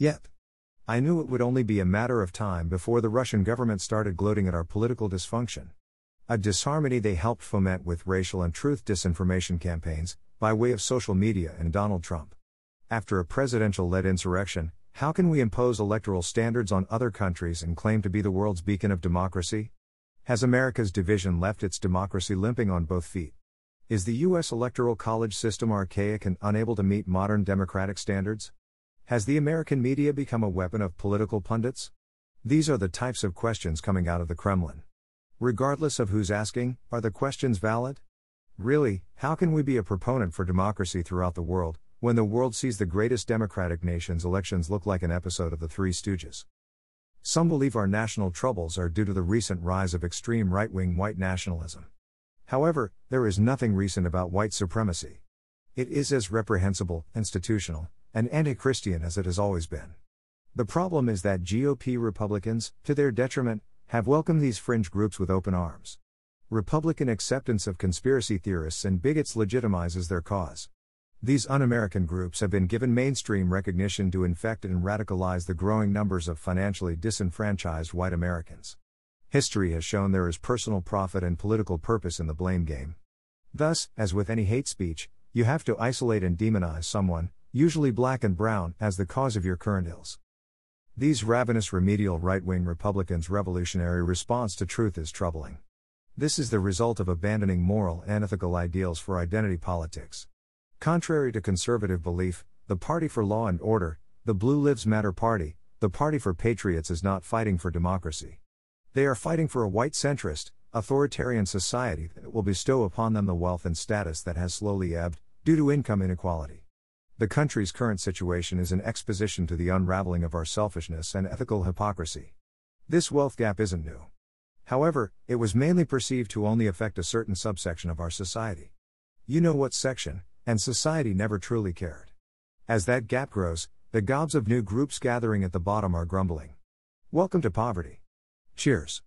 Yep. I knew it would only be a matter of time before the Russian government started gloating at our political dysfunction. A disharmony they helped foment with racial and truth disinformation campaigns, by way of social media and Donald Trump. After a presidential led insurrection, how can we impose electoral standards on other countries and claim to be the world's beacon of democracy? Has America's division left its democracy limping on both feet? Is the U.S. electoral college system archaic and unable to meet modern democratic standards? Has the American media become a weapon of political pundits? These are the types of questions coming out of the Kremlin. Regardless of who's asking, are the questions valid? Really, how can we be a proponent for democracy throughout the world, when the world sees the greatest democratic nation's elections look like an episode of The Three Stooges? Some believe our national troubles are due to the recent rise of extreme right wing white nationalism. However, there is nothing recent about white supremacy. It is as reprehensible, institutional, and anti Christian as it has always been. The problem is that GOP Republicans, to their detriment, have welcomed these fringe groups with open arms. Republican acceptance of conspiracy theorists and bigots legitimizes their cause. These un American groups have been given mainstream recognition to infect and radicalize the growing numbers of financially disenfranchised white Americans. History has shown there is personal profit and political purpose in the blame game. Thus, as with any hate speech, you have to isolate and demonize someone, usually black and brown, as the cause of your current ills. These ravenous remedial right wing Republicans' revolutionary response to truth is troubling. This is the result of abandoning moral and ethical ideals for identity politics. Contrary to conservative belief, the Party for Law and Order, the Blue Lives Matter Party, the Party for Patriots is not fighting for democracy. They are fighting for a white centrist, authoritarian society that will bestow upon them the wealth and status that has slowly ebbed, due to income inequality. The country's current situation is an exposition to the unraveling of our selfishness and ethical hypocrisy. This wealth gap isn't new. However, it was mainly perceived to only affect a certain subsection of our society. You know what section, and society never truly cared. As that gap grows, the gobs of new groups gathering at the bottom are grumbling. Welcome to poverty. Cheers.